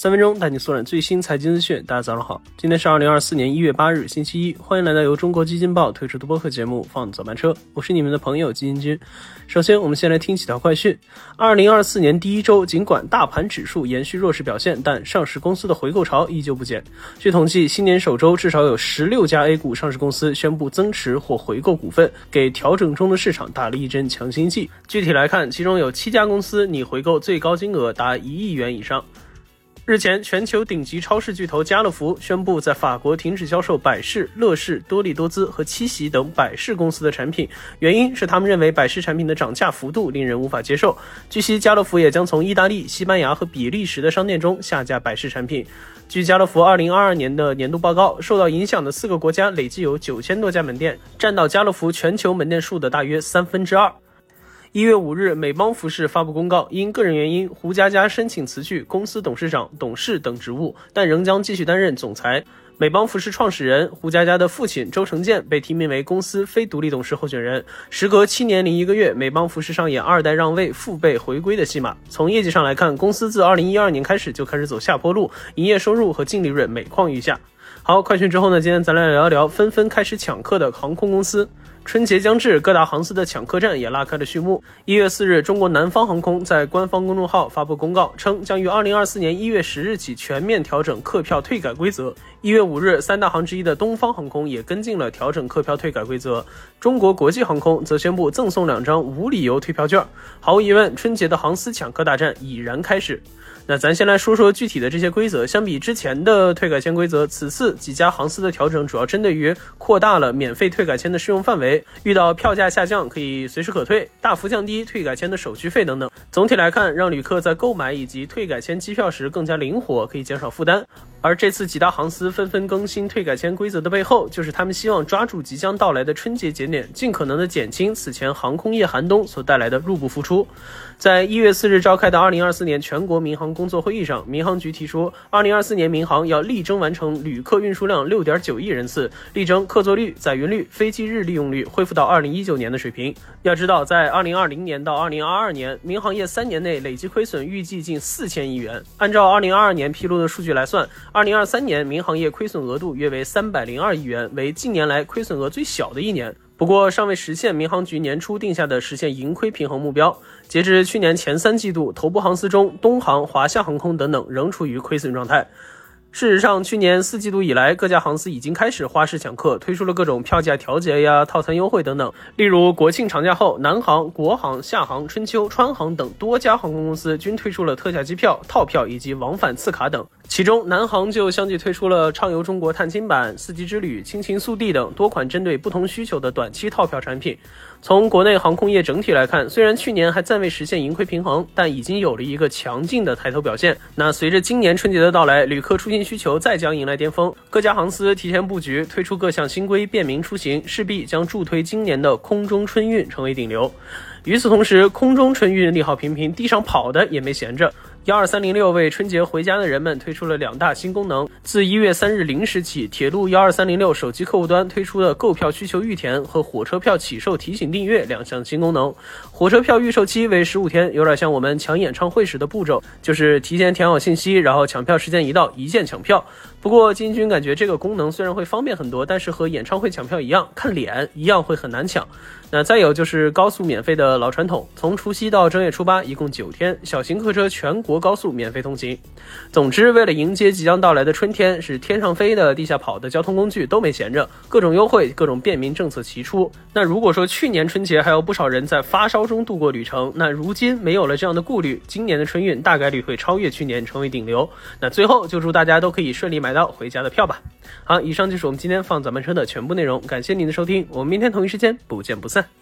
三分钟带你速览最新财经资讯。大家早上好，今天是二零二四年一月八日，星期一。欢迎来到由中国基金报推出的播客节目《放早班车》，我是你们的朋友基金君。首先，我们先来听几条快讯。二零二四年第一周，尽管大盘指数延续弱势表现，但上市公司的回购潮依旧不减。据统计，新年首周至少有十六家 A 股上市公司宣布增持或回购股份，给调整中的市场打了一针强心剂。具体来看，其中有七家公司拟回购最高金额达一亿元以上。日前，全球顶级超市巨头家乐福宣布在法国停止销售百事、乐事、多利多滋和七喜等百事公司的产品，原因是他们认为百事产品的涨价幅度令人无法接受。据悉，家乐福也将从意大利、西班牙和比利时的商店中下架百事产品。据家乐福2022年的年度报告，受到影响的四个国家累计有九千多家门店，占到家乐福全球门店数的大约三分之二。一月五日，美邦服饰发布公告，因个人原因，胡佳佳申请辞去公司董事长、董事等职务，但仍将继续担任总裁。美邦服饰创始人胡佳佳的父亲周成建被提名为公司非独立董事候选人。时隔七年零一个月，美邦服饰上演二代让位、父辈回归的戏码。从业绩上来看，公司自二零一二年开始就开始走下坡路，营业收入和净利润每况愈下。好，快讯之后呢？今天咱来聊一聊纷纷开始抢客的航空公司。春节将至，各大航司的抢客战也拉开了序幕。一月四日，中国南方航空在官方公众号发布公告，称将于二零二四年一月十日起全面调整客票退改规则。一月五日，三大行之一的东方航空也跟进了调整客票退改规则。中国国际航空则宣布赠送两张无理由退票券。毫无疑问，春节的航司抢客大战已然开始。那咱先来说说具体的这些规则。相比之前的退改签规则，此次几家航司的调整主要针对于扩大了免费退改签的适用范围，遇到票价下降可以随时可退，大幅降低退改签的手续费等等。总体来看，让旅客在购买以及退改签机票时更加灵活，可以减少负担。而这次几大航司纷纷更新退改签规则的背后，就是他们希望抓住即将到来的春节节点，尽可能的减轻此前航空业寒冬所带来的入不敷出。在一月四日召开的二零二四年全国民航工作会议上，民航局提出，二零二四年民航要力争完成旅客运输量六点九亿人次，力争客座率、载运率、飞机日利用率恢复到二零一九年的水平。要知道，在二零二零年到二零二二年，民航业三年内累计亏损预计近四千亿元。按照二零二二年披露的数据来算。二零二三年民航业亏损额度约为三百零二亿元，为近年来亏损额最小的一年。不过，尚未实现民航局年初定下的实现盈亏平衡目标。截至去年前三季度，头部航司中，东航、华夏航空等等仍处于亏损状态。事实上，去年四季度以来，各家航司已经开始花式抢客，推出了各种票价调节呀、套餐优惠等等。例如，国庆长假后，南航、国航、厦航、春秋、川航等多家航空公司均推出了特价机票、套票以及往返次卡等。其中，南航就相继推出了畅游中国探亲版、四季之旅、亲情速递等多款针对不同需求的短期套票产品。从国内航空业整体来看，虽然去年还暂未实现盈亏平衡，但已经有了一个强劲的抬头表现。那随着今年春节的到来，旅客出行需求再将迎来巅峰，各家航司提前布局，推出各项新规，便民出行，势必将助推今年的空中春运成为顶流。与此同时，空中春运利好频频，地上跑的也没闲着。幺二三零六为春节回家的人们推出了两大新功能。自一月三日零时起，铁路幺二三零六手机客户端推出了购票需求预填和火车票起售提醒订阅两项新功能。火车票预售期为十五天，有点像我们抢演唱会时的步骤，就是提前填好信息，然后抢票时间一到，一键抢票。不过金军感觉这个功能虽然会方便很多，但是和演唱会抢票一样，看脸一样会很难抢。那再有就是高速免费的老传统，从除夕到正月初八，一共九天，小型客车全国高速免费通行。总之，为了迎接即将到来的春天，是天上飞的、地下跑的交通工具都没闲着，各种优惠、各种便民政策齐出。那如果说去年春节还有不少人在发烧中度过旅程，那如今没有了这样的顾虑，今年的春运大概率会超越去年，成为顶流。那最后就祝大家都可以顺利买。到回家的票吧。好，以上就是我们今天放早班车的全部内容，感谢您的收听，我们明天同一时间不见不散。